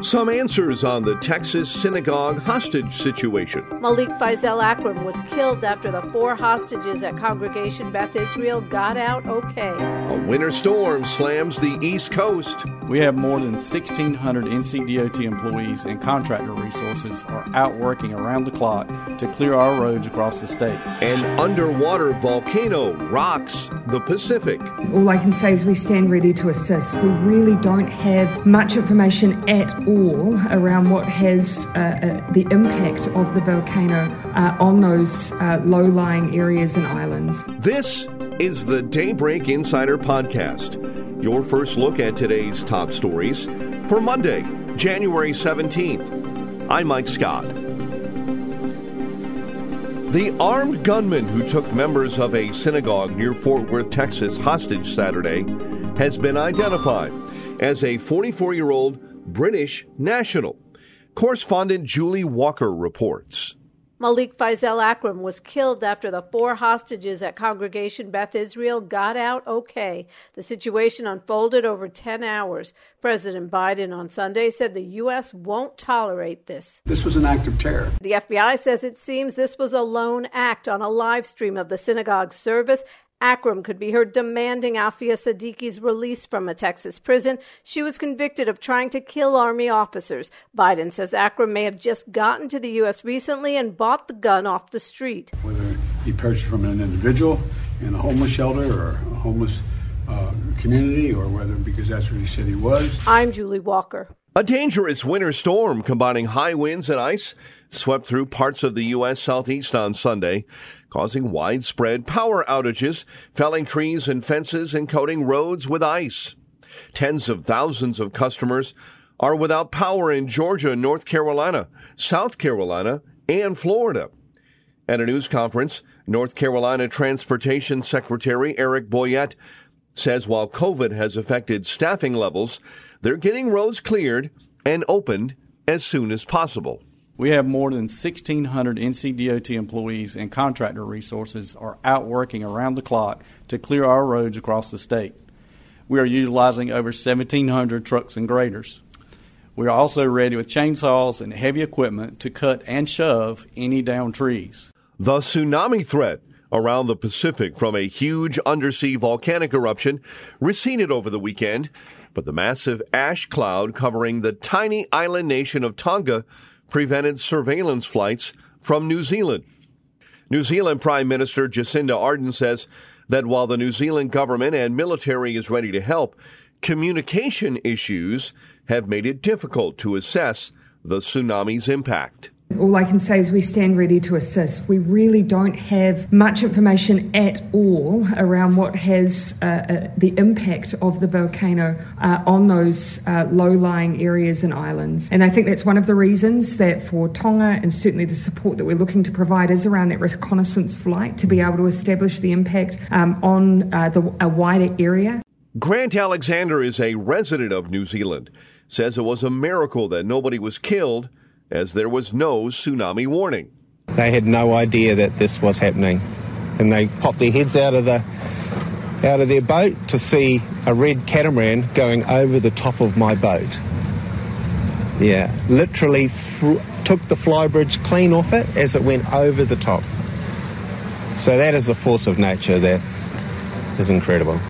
Some answers on the Texas synagogue hostage situation. Malik Faisal Akram was killed after the four hostages at Congregation Beth Israel got out okay. A winter storm slams the East Coast. We have more than 1,600 NCDOT employees and contractor resources are out working around the clock to clear our roads across the state. An underwater volcano rocks the Pacific. All I can say is we stand ready to assist. We really don't have much information at all around what has uh, uh, the impact of the volcano uh, on those uh, low lying areas and islands. This is the Daybreak Insider Podcast, your first look at today's top stories for Monday, January 17th. I'm Mike Scott. The armed gunman who took members of a synagogue near Fort Worth, Texas, hostage Saturday has been identified as a 44 year old British national. Correspondent Julie Walker reports. Malik Faisal Akram was killed after the four hostages at Congregation Beth Israel got out okay. The situation unfolded over 10 hours. President Biden on Sunday said the U.S. won't tolerate this. This was an act of terror. The FBI says it seems this was a lone act on a live stream of the synagogue service Akram could be heard demanding Aafia Siddiqui's release from a Texas prison. She was convicted of trying to kill Army officers. Biden says Akram may have just gotten to the U.S. recently and bought the gun off the street. Whether he purchased from an individual in a homeless shelter or a homeless uh, community, or whether because that's what he said he was. I'm Julie Walker. A dangerous winter storm combining high winds and ice swept through parts of the U.S. southeast on Sunday causing widespread power outages, felling trees and fences, and coating roads with ice. Tens of thousands of customers are without power in Georgia, North Carolina, South Carolina, and Florida. At a news conference, North Carolina Transportation Secretary Eric Boyette says while COVID has affected staffing levels, they're getting roads cleared and opened as soon as possible. We have more than 1,600 NCDOT employees and contractor resources are out working around the clock to clear our roads across the state. We are utilizing over 1,700 trucks and graders. We are also ready with chainsaws and heavy equipment to cut and shove any downed trees. The tsunami threat around the Pacific from a huge undersea volcanic eruption receded over the weekend, but the massive ash cloud covering the tiny island nation of Tonga prevented surveillance flights from New Zealand. New Zealand Prime Minister Jacinda Ardern says that while the New Zealand government and military is ready to help, communication issues have made it difficult to assess the tsunami's impact. All I can say is we stand ready to assist. We really don't have much information at all around what has uh, uh, the impact of the volcano uh, on those uh, low lying areas and islands. And I think that's one of the reasons that for Tonga and certainly the support that we're looking to provide is around that reconnaissance flight to be able to establish the impact um, on uh, the, a wider area. Grant Alexander is a resident of New Zealand, says it was a miracle that nobody was killed as there was no tsunami warning. They had no idea that this was happening, and they popped their heads out of the out of their boat to see a red catamaran going over the top of my boat. Yeah, literally fr- took the flybridge clean off it as it went over the top. So that is a force of nature that is incredible.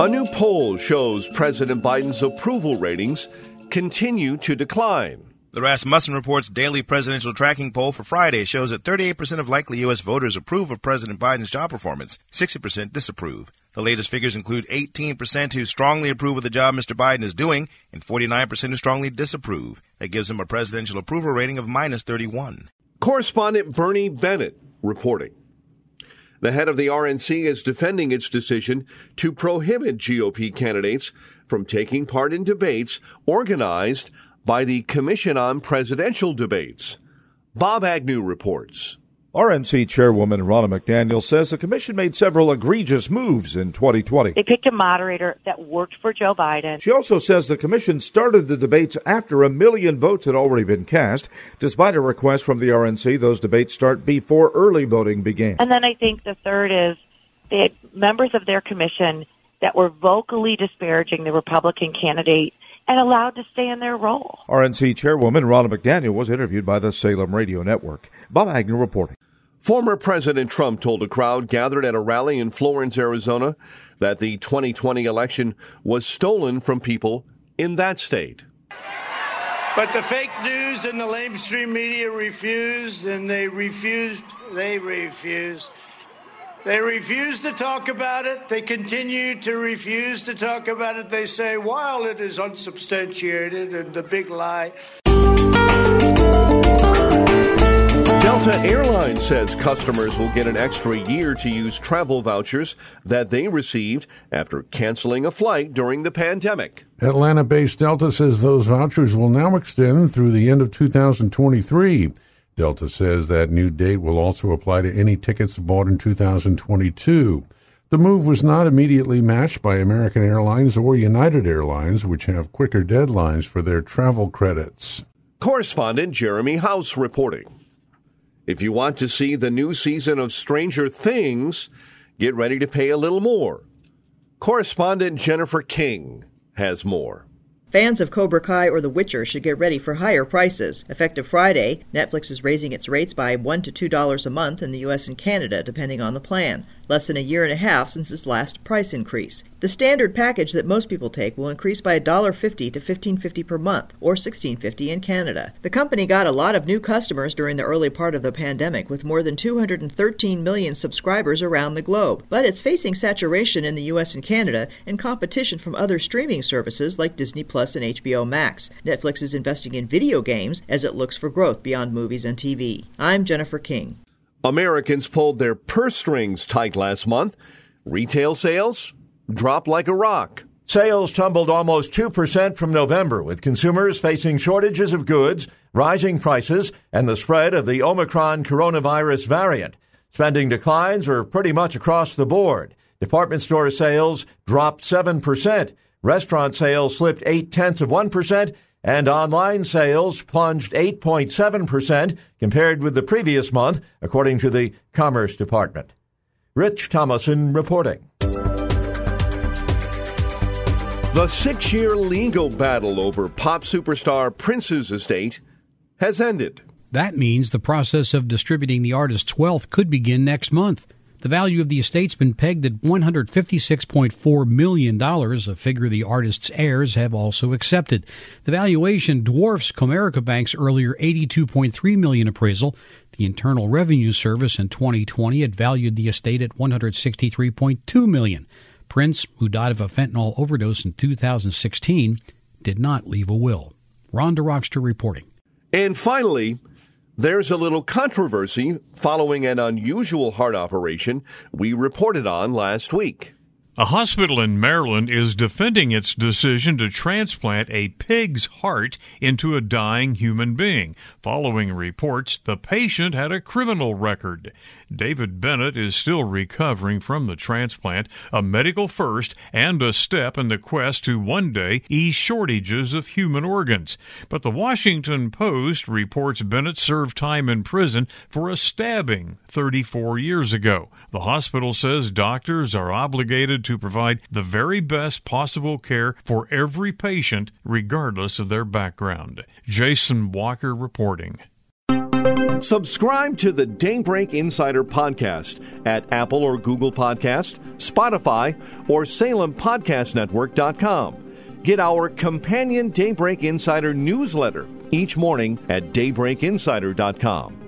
A new poll shows President Biden's approval ratings continue to decline. The Rasmussen Report's daily presidential tracking poll for Friday shows that 38% of likely U.S. voters approve of President Biden's job performance, 60% disapprove. The latest figures include 18% who strongly approve of the job Mr. Biden is doing and 49% who strongly disapprove. That gives him a presidential approval rating of minus 31. Correspondent Bernie Bennett reporting. The head of the RNC is defending its decision to prohibit GOP candidates from taking part in debates organized by the Commission on Presidential Debates. Bob Agnew reports. RNC Chairwoman Ronna McDaniel says the commission made several egregious moves in 2020. They picked a moderator that worked for Joe Biden. She also says the commission started the debates after a million votes had already been cast. Despite a request from the RNC, those debates start before early voting began. And then I think the third is they had members of their commission that were vocally disparaging the Republican candidate and allowed to stay in their role. RNC Chairwoman Ronna McDaniel was interviewed by the Salem Radio Network. Bob Agnew reporting. Former President Trump told a crowd gathered at a rally in Florence, Arizona, that the 2020 election was stolen from people in that state. But the fake news and the lamestream media refused, and they refused, they refused. They refuse to talk about it. They continue to refuse to talk about it. They say, while it is unsubstantiated and a big lie. Delta Airlines says customers will get an extra year to use travel vouchers that they received after canceling a flight during the pandemic. Atlanta based Delta says those vouchers will now extend through the end of 2023. Delta says that new date will also apply to any tickets bought in 2022. The move was not immediately matched by American Airlines or United Airlines, which have quicker deadlines for their travel credits. Correspondent Jeremy House reporting. If you want to see the new season of Stranger Things, get ready to pay a little more. Correspondent Jennifer King has more. Fans of Cobra Kai or The Witcher should get ready for higher prices. Effective Friday, Netflix is raising its rates by $1 to $2 a month in the US and Canada, depending on the plan, less than a year and a half since its last price increase. The standard package that most people take will increase by $1.50 to $15.50 per month, or $16.50 in Canada. The company got a lot of new customers during the early part of the pandemic, with more than 213 million subscribers around the globe. But it's facing saturation in the US and Canada and competition from other streaming services like Disney Plus and HBO Max. Netflix is investing in video games as it looks for growth beyond movies and TV. I'm Jennifer King. Americans pulled their purse strings tight last month. Retail sales dropped like a rock. Sales tumbled almost 2% from November, with consumers facing shortages of goods, rising prices, and the spread of the Omicron coronavirus variant. Spending declines were pretty much across the board. Department store sales dropped 7%. Restaurant sales slipped 8 tenths of 1%, and online sales plunged 8.7% compared with the previous month, according to the Commerce Department. Rich Thomason reporting. The six year legal battle over pop superstar Prince's estate has ended. That means the process of distributing the artist's wealth could begin next month. The value of the estate's been pegged at $156.4 million, a figure the artist's heirs have also accepted. The valuation dwarfs Comerica Bank's earlier 82.3 million appraisal. The Internal Revenue Service in 2020 had valued the estate at 163.2 million. Prince, who died of a fentanyl overdose in 2016, did not leave a will. Rhonda Rockster reporting. And finally, there's a little controversy following an unusual heart operation we reported on last week. A hospital in Maryland is defending its decision to transplant a pig's heart into a dying human being. Following reports, the patient had a criminal record. David Bennett is still recovering from the transplant, a medical first and a step in the quest to one day ease shortages of human organs. But the Washington Post reports Bennett served time in prison for a stabbing 34 years ago. The hospital says doctors are obligated to provide the very best possible care for every patient, regardless of their background. Jason Walker reporting. Subscribe to the Daybreak Insider podcast at Apple or Google Podcast, Spotify, or SalemPodcastNetwork.com. Get our companion Daybreak Insider newsletter each morning at DaybreakInsider.com.